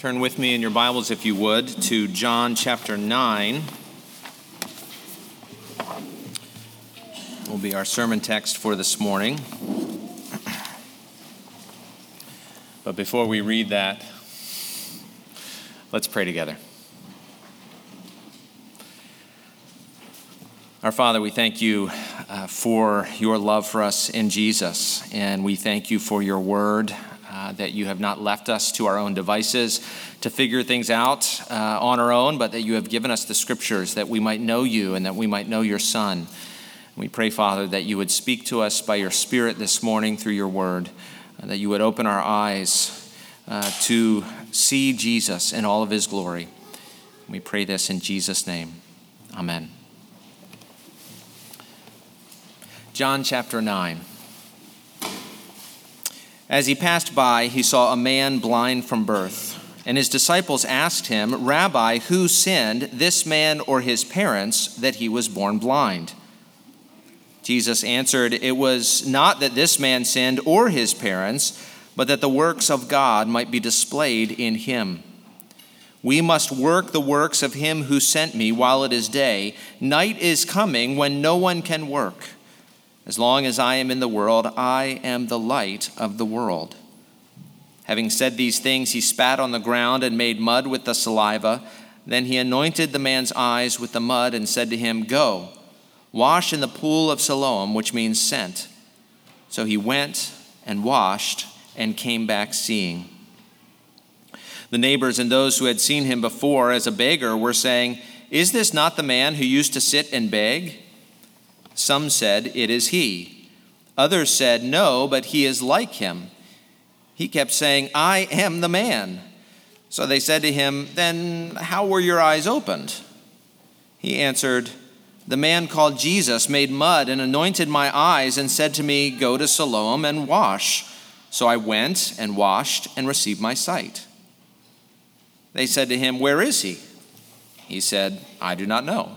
Turn with me in your Bibles, if you would, to John chapter 9. Will be our sermon text for this morning. But before we read that, let's pray together. Our Father, we thank you uh, for your love for us in Jesus, and we thank you for your word. Uh, that you have not left us to our own devices to figure things out uh, on our own, but that you have given us the scriptures that we might know you and that we might know your Son. We pray, Father, that you would speak to us by your Spirit this morning through your word, that you would open our eyes uh, to see Jesus in all of his glory. We pray this in Jesus' name. Amen. John chapter 9. As he passed by, he saw a man blind from birth. And his disciples asked him, Rabbi, who sinned, this man or his parents, that he was born blind? Jesus answered, It was not that this man sinned or his parents, but that the works of God might be displayed in him. We must work the works of him who sent me while it is day. Night is coming when no one can work. As long as I am in the world, I am the light of the world. Having said these things, he spat on the ground and made mud with the saliva. Then he anointed the man's eyes with the mud and said to him, Go, wash in the pool of Siloam, which means sent. So he went and washed and came back seeing. The neighbors and those who had seen him before as a beggar were saying, Is this not the man who used to sit and beg? Some said, It is he. Others said, No, but he is like him. He kept saying, I am the man. So they said to him, Then how were your eyes opened? He answered, The man called Jesus made mud and anointed my eyes and said to me, Go to Siloam and wash. So I went and washed and received my sight. They said to him, Where is he? He said, I do not know.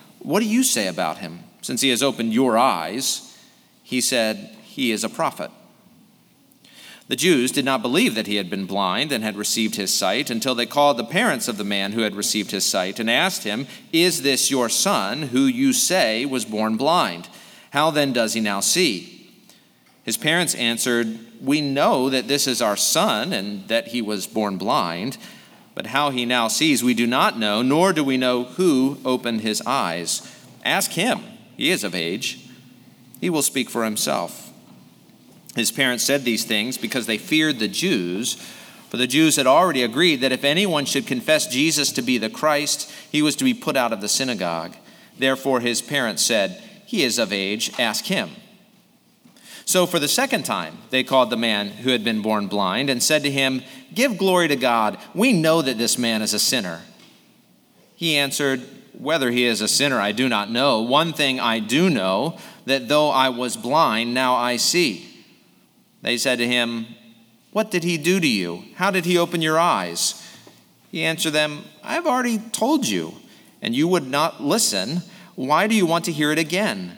what do you say about him, since he has opened your eyes? He said, He is a prophet. The Jews did not believe that he had been blind and had received his sight until they called the parents of the man who had received his sight and asked him, Is this your son, who you say was born blind? How then does he now see? His parents answered, We know that this is our son and that he was born blind. But how he now sees, we do not know, nor do we know who opened his eyes. Ask him. He is of age. He will speak for himself. His parents said these things because they feared the Jews, for the Jews had already agreed that if anyone should confess Jesus to be the Christ, he was to be put out of the synagogue. Therefore, his parents said, He is of age, ask him. So for the second time, they called the man who had been born blind and said to him, Give glory to God. We know that this man is a sinner. He answered, Whether he is a sinner, I do not know. One thing I do know, that though I was blind, now I see. They said to him, What did he do to you? How did he open your eyes? He answered them, I have already told you, and you would not listen. Why do you want to hear it again?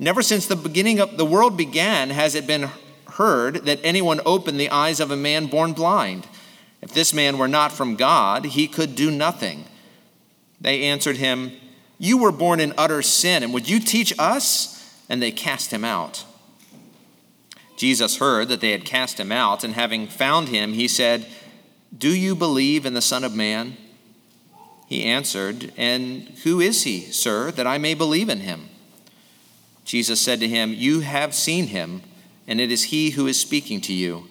Never since the beginning of the world began has it been heard that anyone opened the eyes of a man born blind. If this man were not from God, he could do nothing. They answered him, You were born in utter sin, and would you teach us? And they cast him out. Jesus heard that they had cast him out, and having found him, he said, Do you believe in the Son of Man? He answered, And who is he, sir, that I may believe in him? Jesus said to him, You have seen him, and it is he who is speaking to you.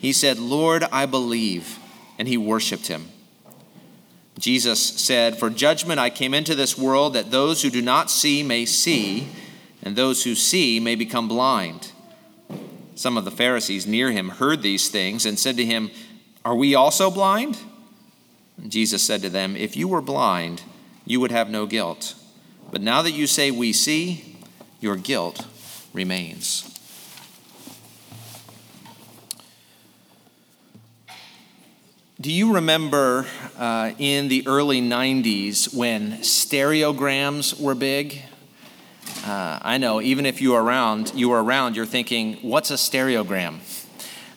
He said, Lord, I believe, and he worshiped him. Jesus said, For judgment I came into this world that those who do not see may see, and those who see may become blind. Some of the Pharisees near him heard these things and said to him, Are we also blind? And Jesus said to them, If you were blind, you would have no guilt. But now that you say, We see, your guilt remains. Do you remember uh, in the early 90s when stereograms were big? Uh, I know, even if you were around, you were around, you're thinking, what's a stereogram?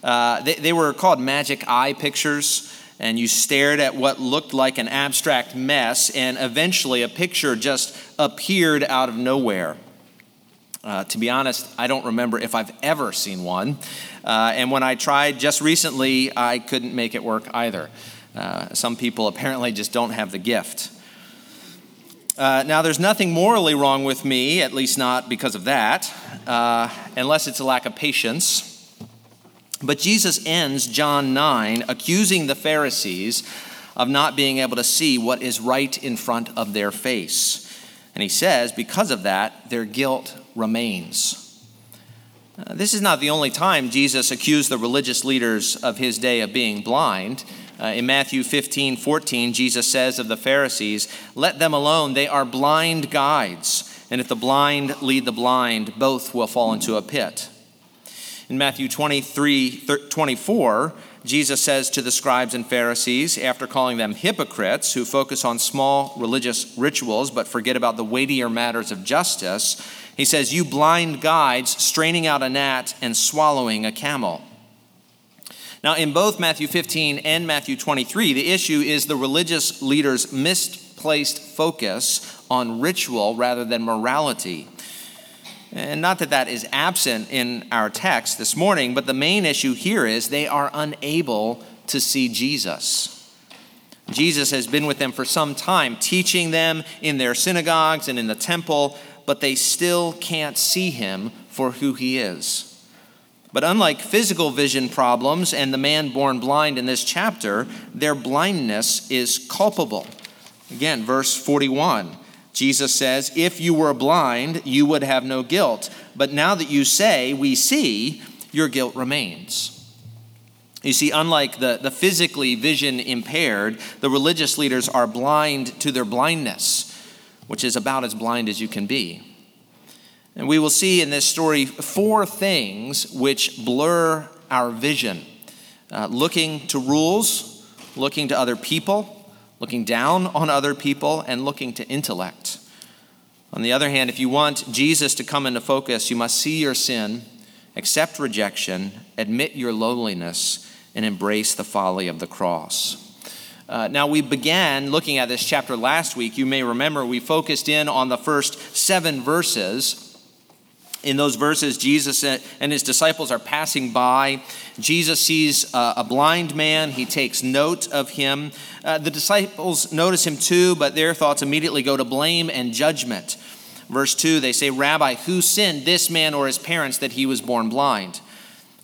Uh, they, they were called magic eye pictures, and you stared at what looked like an abstract mess, and eventually a picture just appeared out of nowhere. Uh, to be honest, I don't remember if I've ever seen one. Uh, and when I tried just recently, I couldn't make it work either. Uh, some people apparently just don't have the gift. Uh, now, there's nothing morally wrong with me, at least not because of that, uh, unless it's a lack of patience. But Jesus ends John 9 accusing the Pharisees of not being able to see what is right in front of their face. And he says, because of that, their guilt remains. Uh, this is not the only time Jesus accused the religious leaders of his day of being blind. Uh, in Matthew 15, 14, Jesus says of the Pharisees, Let them alone, they are blind guides. And if the blind lead the blind, both will fall into a pit. In Matthew 23, 24, Jesus says to the scribes and Pharisees, after calling them hypocrites who focus on small religious rituals but forget about the weightier matters of justice, he says, You blind guides, straining out a gnat and swallowing a camel. Now, in both Matthew 15 and Matthew 23, the issue is the religious leaders' misplaced focus on ritual rather than morality. And not that that is absent in our text this morning, but the main issue here is they are unable to see Jesus. Jesus has been with them for some time, teaching them in their synagogues and in the temple, but they still can't see him for who he is. But unlike physical vision problems and the man born blind in this chapter, their blindness is culpable. Again, verse 41 Jesus says, If you were blind, you would have no guilt. But now that you say, We see, your guilt remains. You see, unlike the, the physically vision impaired, the religious leaders are blind to their blindness, which is about as blind as you can be. And we will see in this story four things which blur our vision uh, looking to rules, looking to other people, looking down on other people, and looking to intellect. On the other hand, if you want Jesus to come into focus, you must see your sin, accept rejection, admit your lowliness, and embrace the folly of the cross. Uh, now, we began looking at this chapter last week. You may remember we focused in on the first seven verses. In those verses, Jesus and his disciples are passing by. Jesus sees a blind man. He takes note of him. Uh, the disciples notice him too, but their thoughts immediately go to blame and judgment. Verse 2, they say, Rabbi, who sinned, this man or his parents, that he was born blind?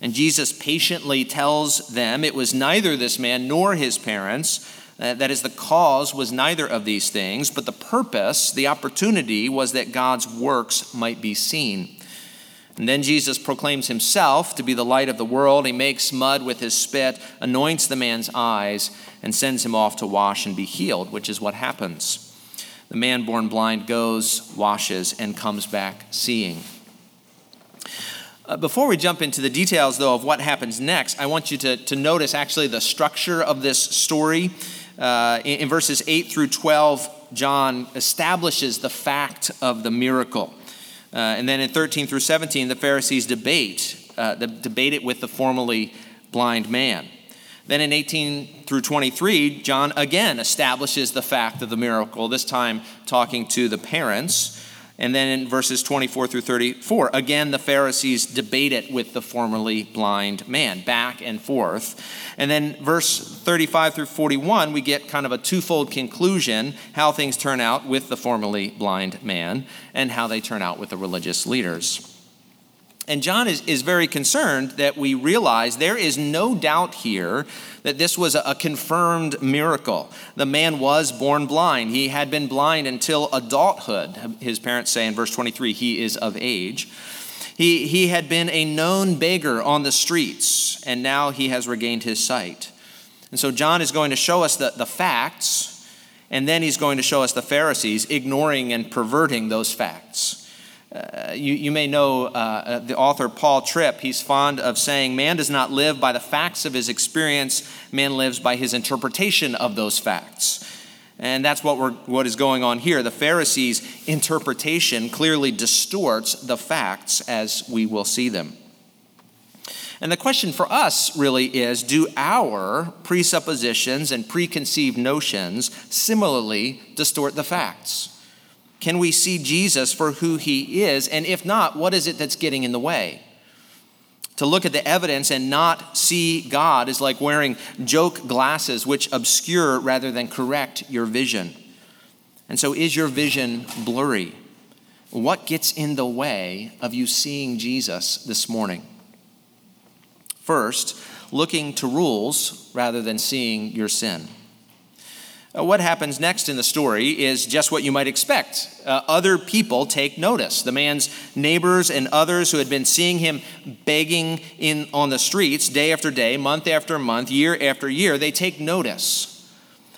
And Jesus patiently tells them it was neither this man nor his parents. Uh, that is, the cause was neither of these things, but the purpose, the opportunity, was that God's works might be seen. And then Jesus proclaims himself to be the light of the world. He makes mud with his spit, anoints the man's eyes, and sends him off to wash and be healed, which is what happens. The man born blind goes, washes, and comes back seeing. Uh, before we jump into the details, though, of what happens next, I want you to, to notice actually the structure of this story. Uh, in, in verses 8 through 12, John establishes the fact of the miracle. Uh, and then in 13 through 17, the Pharisees debate, uh, the, debate it with the formerly blind man. Then in 18 through 23, John again establishes the fact of the miracle, this time talking to the parents. And then in verses 24 through 34, again, the Pharisees debate it with the formerly blind man, back and forth. And then verse 35 through 41, we get kind of a twofold conclusion how things turn out with the formerly blind man and how they turn out with the religious leaders. And John is, is very concerned that we realize there is no doubt here that this was a, confirmed miracle. The man was born blind. He had been blind until adulthood. His parents say in verse 23, he is of age. He, he had been a known beggar on the streets, and now he has regained his sight. And so John is going to show us the, the facts, and then he's going to show us the Pharisees ignoring and perverting those facts. Uh, you, you, may know uh, uh, the author Paul Tripp. He's fond of saying, Man does not live by the facts of his experience, man lives by his interpretation of those facts. And that's what, we're, what is going on here. The Pharisees' interpretation clearly distorts the facts as we will see them. And the question for us really is do our presuppositions and preconceived notions similarly distort the facts? Can we see Jesus for who he is? And if not, what is it that's getting in the way? To look at the evidence and not see God is like wearing joke glasses, which obscure rather than correct your vision. And so, is your vision blurry? What gets in the way of you seeing Jesus this morning? First, looking to rules rather than seeing your sin. Uh, what happens next in the story is just what you might expect. Uh, other people take notice. The man's neighbors and others who had been seeing him begging in on the streets day after day, month after month, year after year, they take notice.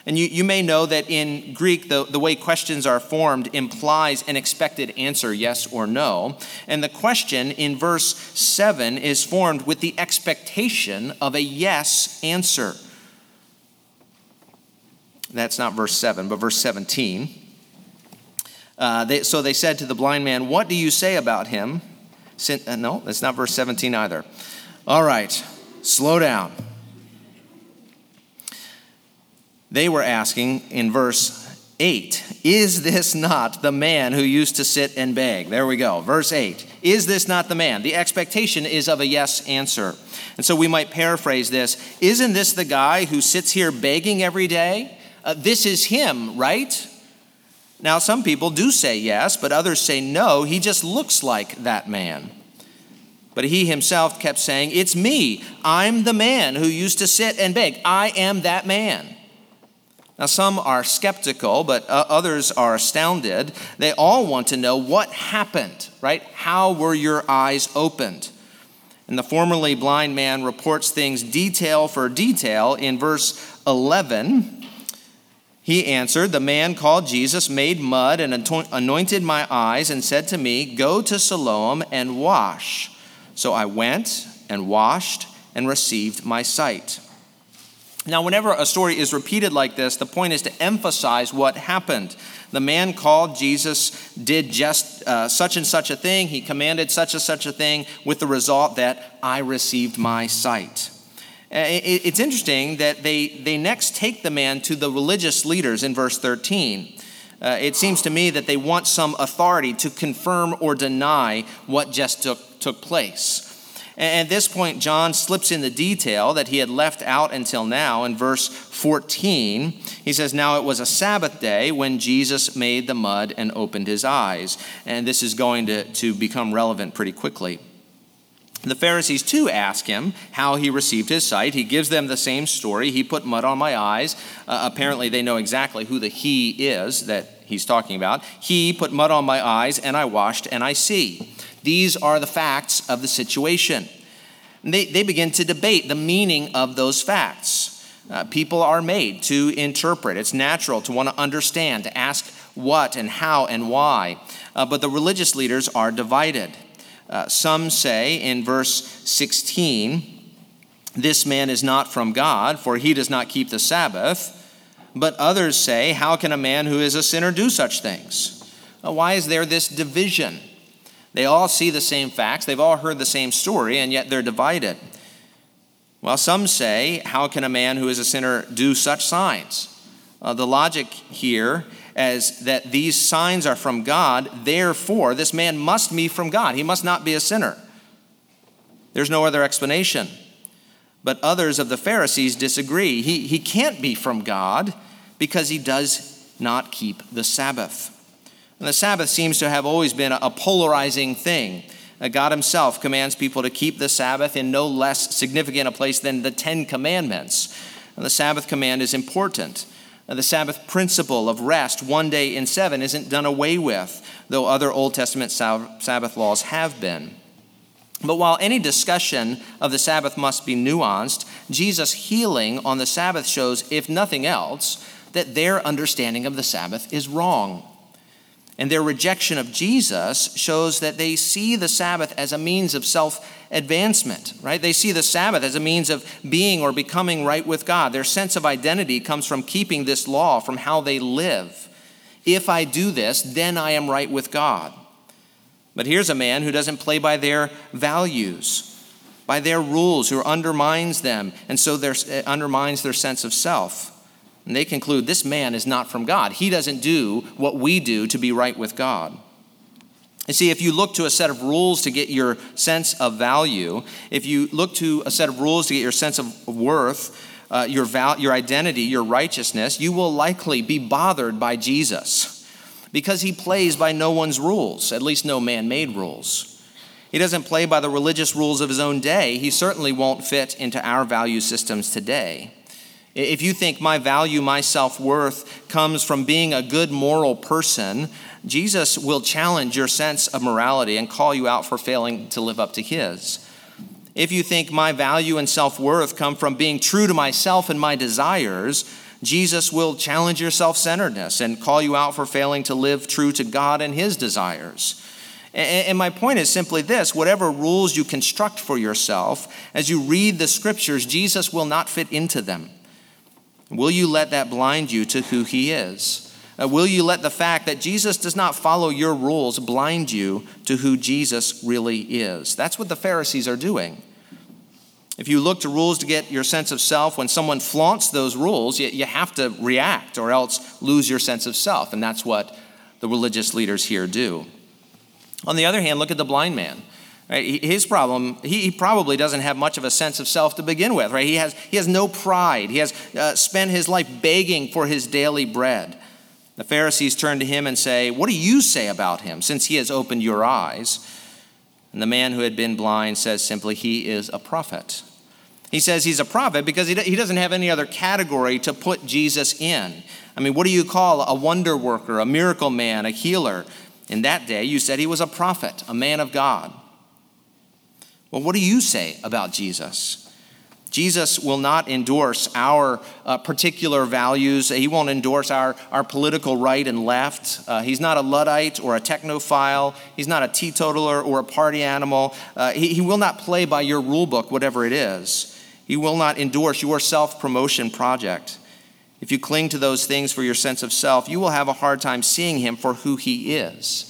And you, you may know that in Greek, the, the way questions are formed implies an expected answer, yes or no. And the question in verse 7 is formed with the expectation of a yes answer. That's not verse 7, but verse 17. Uh, they, so they said to the blind man, What do you say about him? Sin, uh, no, that's not verse 17 either. All right, slow down. They were asking in verse 8, Is this not the man who used to sit and beg? There we go. Verse 8. Is this not the man? The expectation is of a yes answer. And so we might paraphrase this Isn't this the guy who sits here begging every day? Uh, this is him, right? Now, some people do say yes, but others say no, he just looks like that man. But he himself kept saying, It's me. I'm the man who used to sit and beg. I am that man. Now, some are skeptical, but uh, others are astounded. They all want to know what happened, right? How were your eyes opened? And the formerly blind man reports things detail for detail in verse 11. He answered, The man called Jesus made mud and anointed my eyes and said to me, Go to Siloam and wash. So I went and washed and received my sight. Now, whenever a story is repeated like this, the point is to emphasize what happened. The man called Jesus did just uh, such and such a thing, he commanded such and such a thing, with the result that I received my sight. Uh, it's interesting that they, they next take the man to the religious leaders in verse 13. Uh, it seems to me that they want some authority to confirm or deny what just took, took place. And at this point, John slips in the detail that he had left out until now. In verse 14, he says, Now it was a Sabbath day when Jesus made the mud and opened his eyes. And this is going to, to become relevant pretty quickly. The Pharisees too ask him how he received his sight. He gives them the same story. He put mud on my eyes. Uh, apparently, they know exactly who the he is that he's talking about. He put mud on my eyes, and I washed, and I see. These are the facts of the situation. They, they begin to debate the meaning of those facts. Uh, people are made to interpret. It's natural to want to understand, to ask what and how and why. Uh, but the religious leaders are divided. Uh, some say in verse 16, this man is not from God, for he does not keep the Sabbath. But others say, How can a man who is a sinner do such things? Uh, why is there this division? They all see the same facts, they've all heard the same story, and yet they're divided. Well, some say, How can a man who is a sinner do such signs? Uh, the logic here as that these signs are from God, therefore this man must be from God. He must not be a sinner. There's no other explanation. But others of the Pharisees disagree. He, he can't be from God because he does not keep the Sabbath. And the Sabbath seems to have always been a polarizing thing. Uh, God Himself commands people to keep the Sabbath in no less significant a place than the Ten Commandments. And the Sabbath command is important. The Sabbath principle of rest, one day in seven, isn't done away with, though other Old Testament Sabbath laws have been. But while any discussion of the Sabbath must be nuanced, Jesus' healing on the Sabbath shows, if nothing else, that their understanding of the Sabbath is wrong. And their rejection of Jesus shows that they see the Sabbath as a means of self advancement, right? They see the Sabbath as a means of being or becoming right with God. Their sense of identity comes from keeping this law, from how they live. If I do this, then I am right with God. But here's a man who doesn't play by their values, by their rules, who undermines them, and so their, undermines their sense of self. And they conclude this man is not from God. He doesn't do what we do to be right with God. You see, if you look to a set of rules to get your sense of value, if you look to a set of rules to get your sense of worth, uh, your, val- your identity, your righteousness, you will likely be bothered by Jesus because he plays by no one's rules, at least no man made rules. He doesn't play by the religious rules of his own day. He certainly won't fit into our value systems today. If you think my value, my self worth comes from being a good moral person, Jesus will challenge your sense of morality and call you out for failing to live up to his. If you think my value and self worth come from being true to myself and my desires, Jesus will challenge your self centeredness and call you out for failing to live true to God and His desires. And my point is simply this whatever rules you construct for yourself, as you read the scriptures, Jesus will not fit into them. Will you let that blind you to who He is? Uh, will you let the fact that Jesus does not follow your rules blind you to who Jesus really is? That's what the Pharisees are doing. If you look to rules to get your sense of self, when someone flaunts those rules, you, you have to react or else lose your sense of self. And that's what the religious leaders here do. On the other hand, look at the blind man. Right? His problem, he, he, probably doesn't have much of a sense of self to begin with, right? He has, he has no pride. He has uh, spent his life begging for his daily bread. The Pharisees turn to him and say, What do you say about him, since he has opened your eyes? And the man who had been blind says simply, He is a prophet. He says he's a prophet because he doesn't have any other category to put Jesus in. I mean, what do you call a wonder worker, a miracle man, a healer? In that day, you said he was a prophet, a man of God. Well, what do you say about Jesus? Jesus will not endorse our uh, particular values. He won't endorse our, our political right and left. Uh, he's not a Luddite or a technophile. He's not a teetotaler or a party animal. Uh, he, he will not play by your rule book, whatever it is. He will not endorse your self promotion project. If you cling to those things for your sense of self, you will have a hard time seeing him for who he is.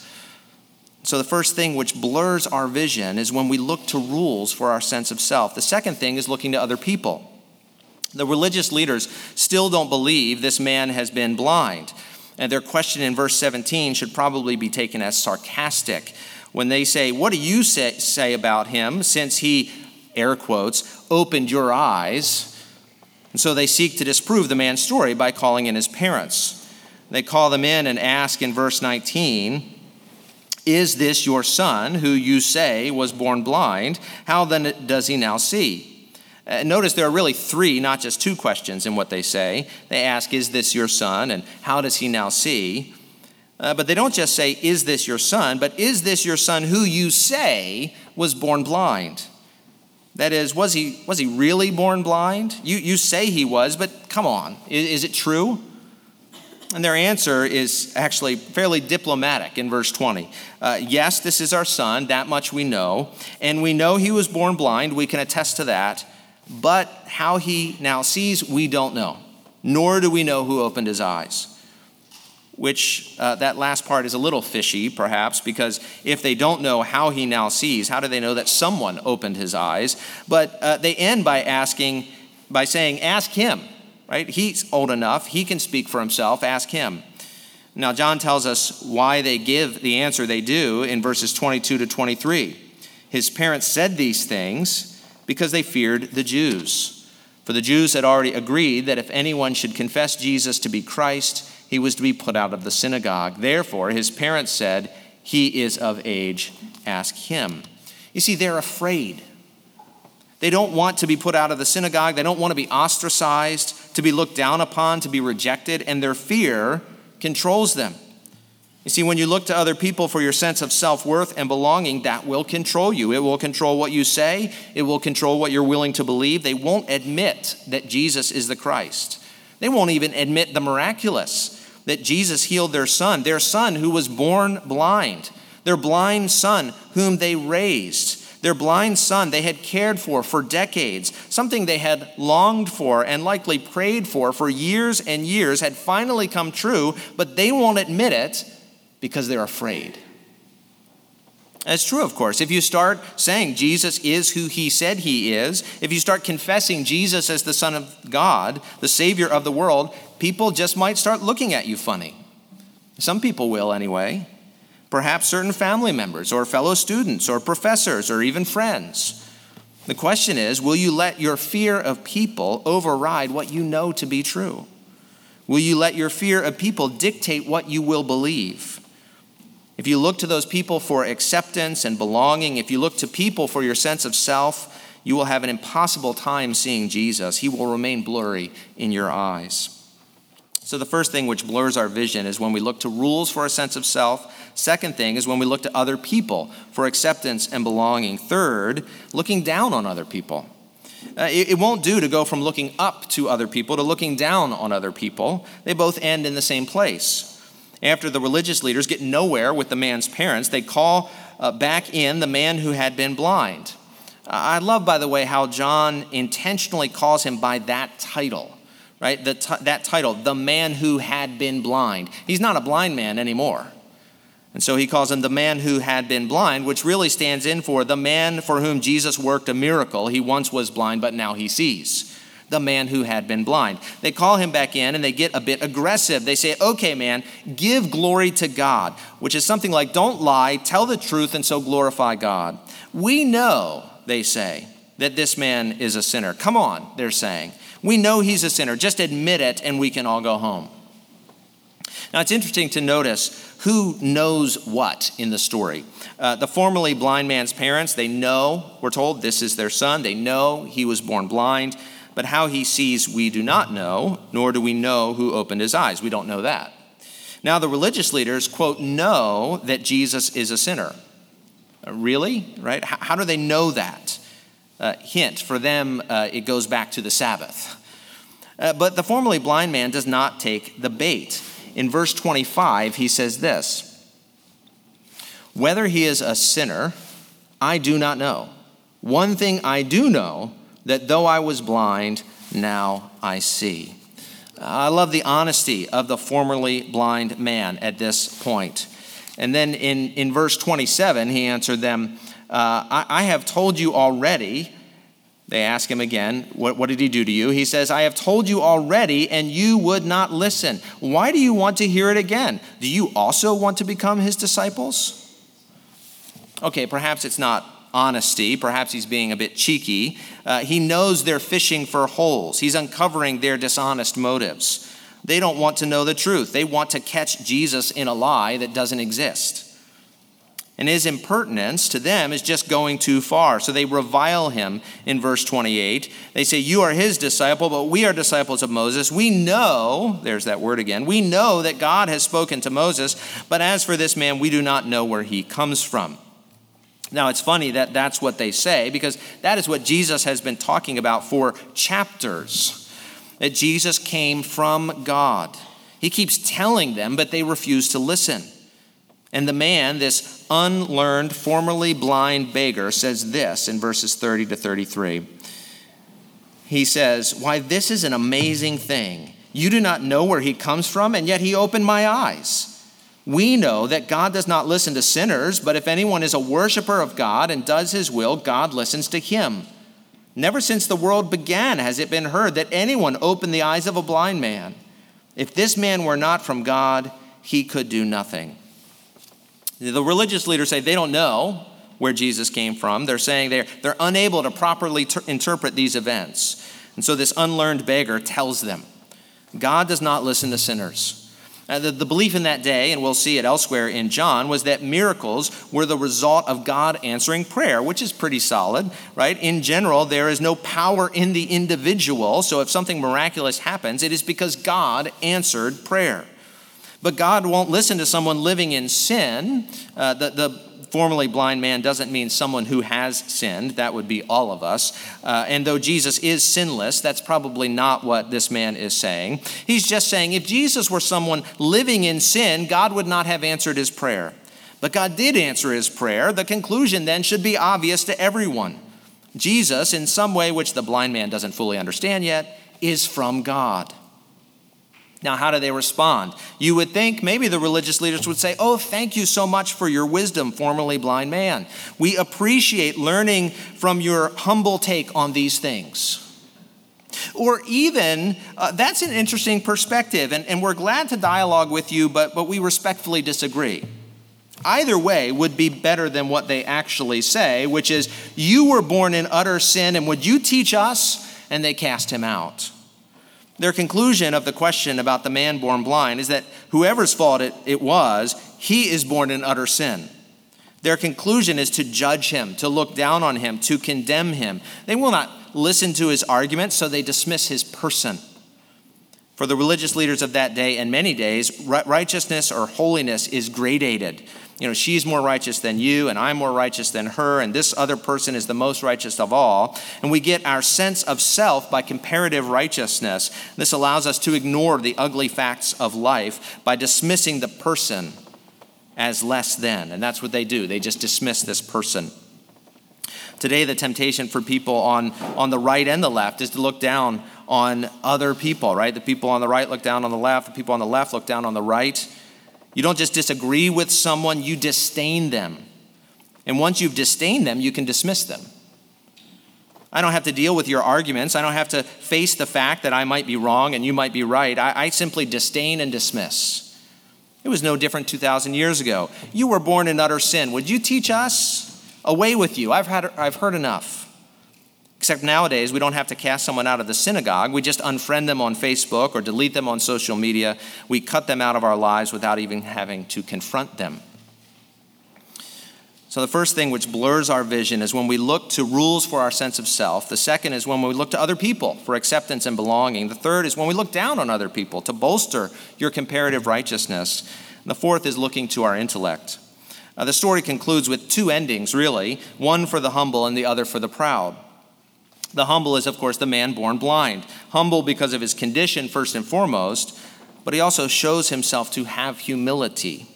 So, the first thing which blurs our vision is when we look to rules for our sense of self. The second thing is looking to other people. The religious leaders still don't believe this man has been blind. And their question in verse 17 should probably be taken as sarcastic when they say, What do you say, say about him since he air quotes, opened your eyes. And so they seek to disprove the man's story by calling in his parents. They call them in and ask in verse 19, Is this your son who you say was born blind? How then does he now see? Uh, notice there are really three, not just two questions in what they say. They ask, Is this your son? and how does he now see? Uh, but they don't just say, Is this your son? but Is this your son who you say was born blind? That is, was he, was he really born blind? You, you say he was, but come on, is, is it true? And their answer is actually fairly diplomatic in verse 20. Uh, yes, this is our son, that much we know. And we know he was born blind, we can attest to that. But how he now sees, we don't know, nor do we know who opened his eyes which uh, that last part is a little fishy, perhaps, because if they don't know how he now sees, how do they know that someone opened his eyes? But uh, they end by asking, by saying, Ask him, right? He's old enough, he can speak for himself, ask him. Now, John tells us why they give the answer they do in verses 22 to 23. His parents said these things because they feared the Jews. For the Jews had already agreed that if anyone should confess Jesus to be Christ, he was to be put out of the synagogue. Therefore, his parents said, He is of age, ask him. You see, they're afraid. They don't want to be put out of the synagogue. They don't want to be ostracized, to be looked down upon, to be rejected, and their fear controls them. You see, when you look to other people for your sense of self worth and belonging, that will control you. It will control what you say, it will control what you're willing to believe. They won't admit that Jesus is the Christ, they won't even admit the miraculous that Jesus healed their son, their son who was born blind, their blind son whom they raised. Their blind son they had cared for for decades, something they had longed for and likely prayed for for years and years had finally come true, but they won't admit it because they're afraid. That's true, of course. If you start saying Jesus is who he said he is, if you start confessing Jesus as the Son of God, the Savior of the world, people just might start looking at you funny. Some people will, anyway perhaps certain family members or fellow students or professors or even friends. The question is will you let your fear of people override what you know to be true? Will you let your fear of people dictate what you will believe? If you look to those people for acceptance and belonging, if you look to people for your sense of self, you will have an impossible time seeing Jesus. He will remain blurry in your eyes. So, the first thing which blurs our vision is when we look to rules for a sense of self. Second thing is when we look to other people for acceptance and belonging. Third, looking down on other people. Uh, it, it won't do to go from looking up to other people to looking down on other people. They both end in the same place. After the religious leaders get nowhere with the man's parents, they call uh, back in the man who had been blind. Uh, I love, by the way, how John intentionally calls him by that title right? T- that title, The Man Who Had Been Blind. He's not a blind man anymore. And so he calls him the man who had been blind, which really stands in for the man for whom Jesus worked a miracle. He once was blind, but now he sees. The man who had been blind. They call him back in and they get a bit aggressive. They say, okay, man, give glory to God, which is something like, don't lie, tell the truth, and so glorify God. We know, they say, that this man is a sinner. Come on, they're saying. We know he's a sinner. Just admit it and we can all go home. Now, it's interesting to notice who knows what in the story. Uh, the formerly blind man's parents, they know, we're told, this is their son. They know he was born blind, but how he sees, we do not know, nor do we know who opened his eyes. We don't know that. Now, the religious leaders, quote, know that Jesus is a sinner. Uh, really? Right? How, how do they know that? Uh, hint, for them, uh, it goes back to the Sabbath. Uh, but the formerly blind man does not take the bait. In verse 25, he says this Whether he is a sinner, I do not know. One thing I do know that though I was blind, now I see. I love the honesty of the formerly blind man at this point. And then in, in verse 27, he answered them, uh, I, I, have told you already. They ask him again, what, what did he do to you? He says, I have told you already, and you would not listen. Why do you want to hear it again? Do you also want to become his disciples? Okay, perhaps it's not honesty. Perhaps he's being a bit cheeky. Uh, he knows they're fishing for holes, he's uncovering their dishonest motives. They don't want to know the truth, they want to catch Jesus in a lie that doesn't exist and his impertinence to them is just going too far. So they revile him in verse 28. They say, You are his disciple, but we are disciples of Moses. We know, there's that word again, we know that God has spoken to Moses, but as for this man, we do not know where he comes from. Now, it's funny that that's what they say because that is what Jesus has been talking about for chapters that Jesus came from God. He keeps telling them, but they refuse to listen. And the man, this unlearned, formerly blind beggar, says this in verses 30 to 33. He says, Why, this is an amazing thing. You do not know where he comes from, and yet he opened my eyes. We know that God does not listen to sinners, but if anyone is a worshiper of God and does his will, God listens to him. Never since the world began has it been heard that anyone opened the eyes of a blind man. If this man were not from God, he could do nothing. The religious leaders say they don't know where Jesus came from. They're saying they're, they're unable to properly ter- interpret these events. And so this unlearned beggar tells them God does not listen to sinners. Uh, the, the belief in that day, and we'll see it elsewhere in John, was that miracles were the result of God answering prayer, which is pretty solid, right? In general, there is no power in the individual. So if something miraculous happens, it is because God answered prayer. But God won't listen to someone living in sin. Uh, the, the formerly blind man doesn't mean someone who has sinned. That would be all of us. Uh, and though Jesus is sinless, that's probably not what this man is saying. He's just saying if Jesus were someone living in sin, God would not have answered his prayer. But God did answer his prayer. The conclusion then should be obvious to everyone. Jesus, in some way which the blind man doesn't fully understand yet, is from God. Now, how do they respond? You would think maybe the religious leaders would say, Oh, thank you so much for your wisdom, formerly blind man. We appreciate learning from your humble take on these things. Or even, uh, that's an interesting perspective, and, and we're glad to dialogue with you, but, but we respectfully disagree. Either way would be better than what they actually say, which is, You were born in utter sin, and would you teach us? And they cast him out. Their conclusion of the question about the man born blind is that whoever's fault it, it was, he is born in utter sin. Their conclusion is to judge him, to look down on him, to condemn him. They will not listen to his arguments, so they dismiss his person. For the religious leaders of that day and many days, righteousness or holiness is gradated you know, she's more righteous than you, and I'm more righteous than her, and this other person is the most righteous of all. And we get our sense of self by comparative righteousness. This allows us to ignore the ugly facts of life by dismissing the person as less than. And that's what they do, they just dismiss this person. Today, the temptation for people on, on the right and the left is to look down on other people, right? The people on the right look down on the left, the people on the left look down on the right. You don't just disagree with someone, you disdain them. And once you've disdained them, you can dismiss them. I don't have to deal with your arguments. I don't have to face the fact that I might be wrong and you might be right. I, I simply disdain and dismiss. It was no different 2,000 years ago. You were born in utter sin. Would you teach us? Away with you. I've, had, I've heard enough. Except nowadays, we don't have to cast someone out of the synagogue. We just unfriend them on Facebook or delete them on social media. We cut them out of our lives without even having to confront them. So, the first thing which blurs our vision is when we look to rules for our sense of self. The second is when we look to other people for acceptance and belonging. The third is when we look down on other people to bolster your comparative righteousness. And the fourth is looking to our intellect. The story concludes with two endings, really one for the humble and the other for the proud. The humble is, of course, the man born blind. Humble because of his condition, first and foremost, but he also shows himself to have humility.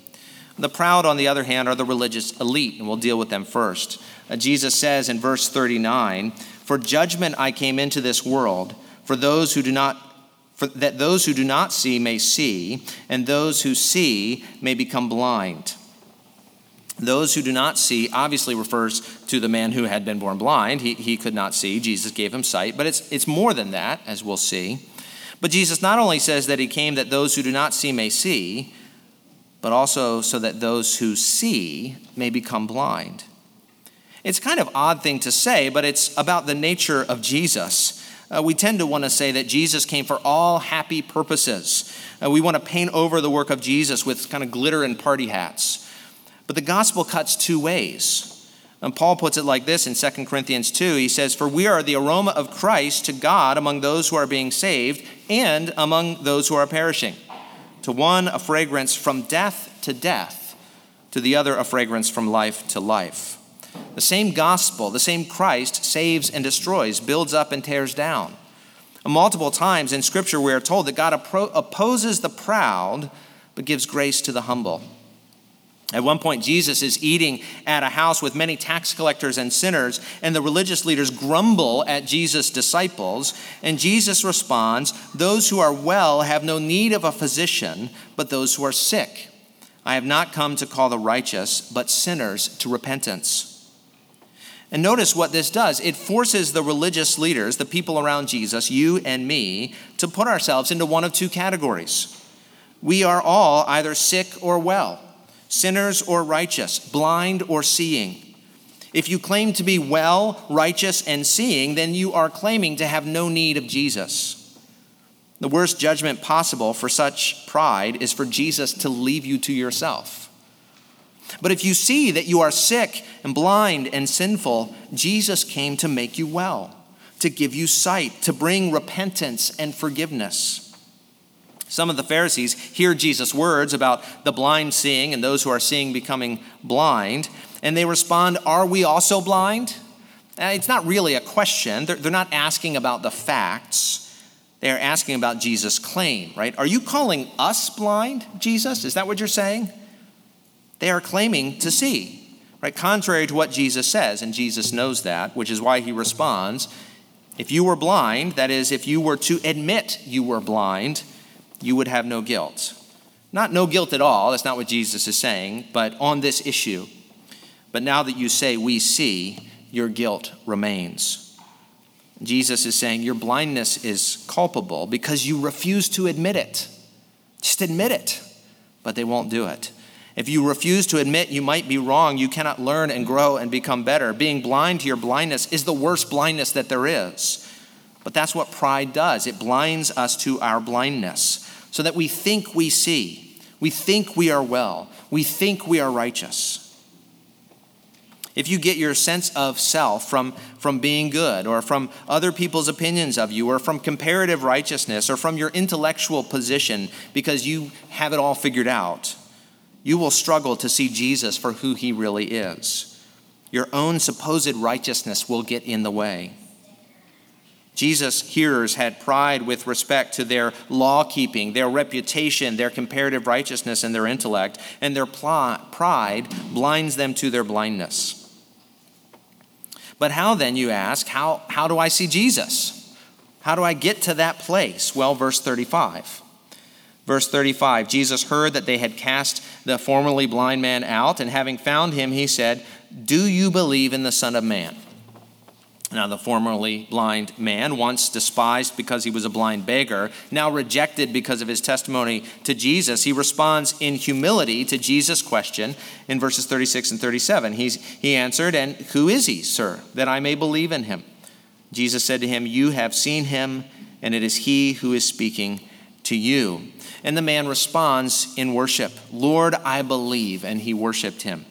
The proud, on the other hand, are the religious elite, and we'll deal with them first. Uh, Jesus says in verse 39 For judgment I came into this world, for those who do not for that those who do not see may see, and those who see may become blind. Those who do not see obviously refers to the man who had been born blind. He, he could not see. Jesus gave him sight, but it's, it's more than that, as we'll see. But Jesus not only says that he came that those who do not see may see, but also so that those who see may become blind. It's kind of odd thing to say, but it's about the nature of Jesus. Uh, we tend to want to say that Jesus came for all happy purposes. Uh, we want to paint over the work of Jesus with kind of glitter and party hats. But the gospel cuts two ways. And Paul puts it like this in 2 Corinthians 2. He says, For we are the aroma of Christ to God among those who are being saved and among those who are perishing. To one, a fragrance from death to death, to the other, a fragrance from life to life. The same gospel, the same Christ saves and destroys, builds up and tears down. multiple times in Scripture, we are told that God opposes the proud, but gives grace to the humble. At one point, Jesus is eating at a house with many tax collectors and sinners, and the religious leaders grumble at Jesus' disciples. And Jesus responds Those who are well have no need of a physician, but those who are sick. I have not come to call the righteous, but sinners to repentance. And notice what this does it forces the religious leaders, the people around Jesus, you and me, to put ourselves into one of two categories. We are all either sick or well, sinners or righteous, blind or seeing. If you claim to be well, righteous, and seeing, then you are claiming to have no need of Jesus. The worst judgment possible for such pride is for Jesus to leave you to yourself. But if you see that you are sick and blind and sinful, Jesus came to make you well, to give you sight, to bring repentance and forgiveness. Some of the Pharisees hear Jesus' words about the blind seeing and those who are seeing becoming blind, and they respond, Are we also blind? Uh, it's not really a question. They're, not asking about the facts. They're asking about Jesus' claim, right? Are you calling us blind, Jesus? Is that what you're saying? They are claiming to see, right? Contrary to what Jesus says, and Jesus knows that, which is why he responds If you were blind, that is, if you were to admit you were blind, you would have no guilt. Not no guilt at all, that's not what Jesus is saying, but on this issue. But now that you say we see, your guilt remains. Jesus is saying your blindness is culpable because you refuse to admit it. Just admit it, but they won't do it. If you refuse to admit you might be wrong, you cannot learn and grow and become better. Being blind to your blindness is the worst blindness that there is. But that's what pride does it blinds us to our blindness so that we think we see, we think we are well, we think we are righteous. If you get your sense of self from, from being good, or from other people's opinions of you, or from comparative righteousness, or from your intellectual position because you have it all figured out, you will struggle to see Jesus for who he really is. Your own supposed righteousness will get in the way. Jesus' hearers had pride with respect to their law keeping, their reputation, their comparative righteousness, and their intellect, and their pl- pride blinds them to their blindness. But how then, you ask, how, how do I see Jesus? How do I get to that place? Well, verse 35. Verse 35 Jesus heard that they had cast the formerly blind man out, and having found him, he said, Do you believe in the Son of Man? Now, the formerly blind man, once despised because he was a blind beggar, now rejected because of his testimony to Jesus, he responds in humility to Jesus' question in verses 36 and 37. He's, he answered, And who is he, sir, that I may believe in him? Jesus said to him, You have seen him, and it is he who is speaking to you. And the man responds in worship, Lord, I believe. And he worshiped him.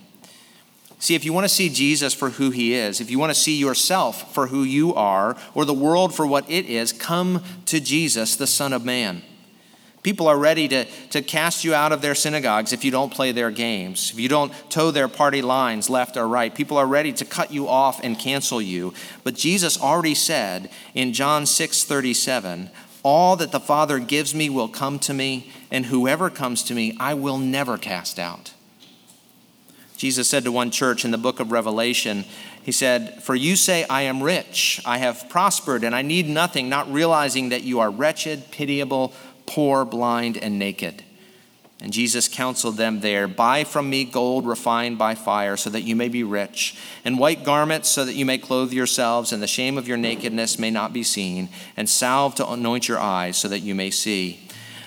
See, if you want to see Jesus for who he is, if you want to see yourself for who you are, or the world for what it is, come to Jesus, the Son of Man. People are ready to, to cast you out of their synagogues if you don't play their games, if you don't toe their party lines left or right. People are ready to cut you off and cancel you. But Jesus already said in John 6 37, All that the Father gives me will come to me, and whoever comes to me, I will never cast out. Jesus said to one church in the book of Revelation, He said, For you say, I am rich, I have prospered, and I need nothing, not realizing that you are wretched, pitiable, poor, blind, and naked. And Jesus counseled them there Buy from me gold refined by fire, so that you may be rich, and white garments, so that you may clothe yourselves, and the shame of your nakedness may not be seen, and salve to anoint your eyes, so that you may see.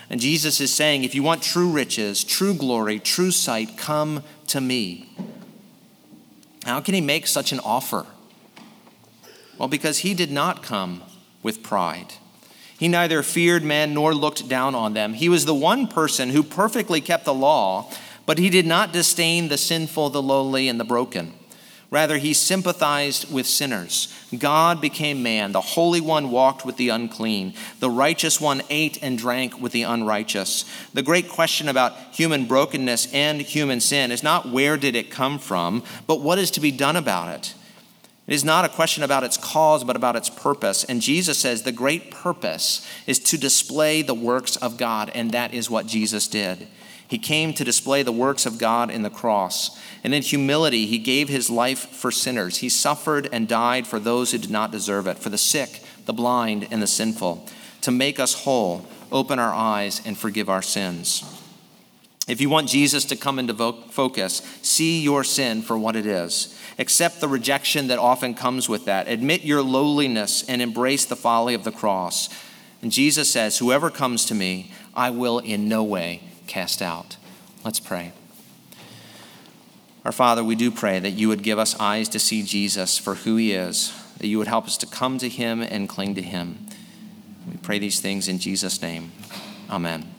And Jesus is saying, if you want true riches, true glory, true sight, come to me. How can he make such an offer? Well, because he did not come with pride. He neither feared men nor looked down on them. He was the one person who perfectly kept the law, but he did not disdain the sinful, the lowly, and the broken. Rather, he sympathized with sinners. God became man. The Holy One walked with the unclean. The righteous one ate and drank with the unrighteous. The great question about human brokenness and human sin is not where did it come from, but what is to be done about it. It is not a question about its cause, but about its purpose. And Jesus says the great purpose is to display the works of God, and that is what Jesus did. He came to display the works of God in the cross. And in humility, he gave his life for sinners. He suffered and died for those who did not deserve it, for the sick, the blind, and the sinful, to make us whole, open our eyes, and forgive our sins. If you want Jesus to come into focus, see your sin for what it is. Accept the rejection that often comes with that. Admit your lowliness and embrace the folly of the cross. And Jesus says, Whoever comes to me, I will in no way cast out. Let's pray. Our Father, we do pray that you would give us eyes to see Jesus for who he is, that you would help us to come to him and cling to him. We pray these things in Jesus' name. Amen.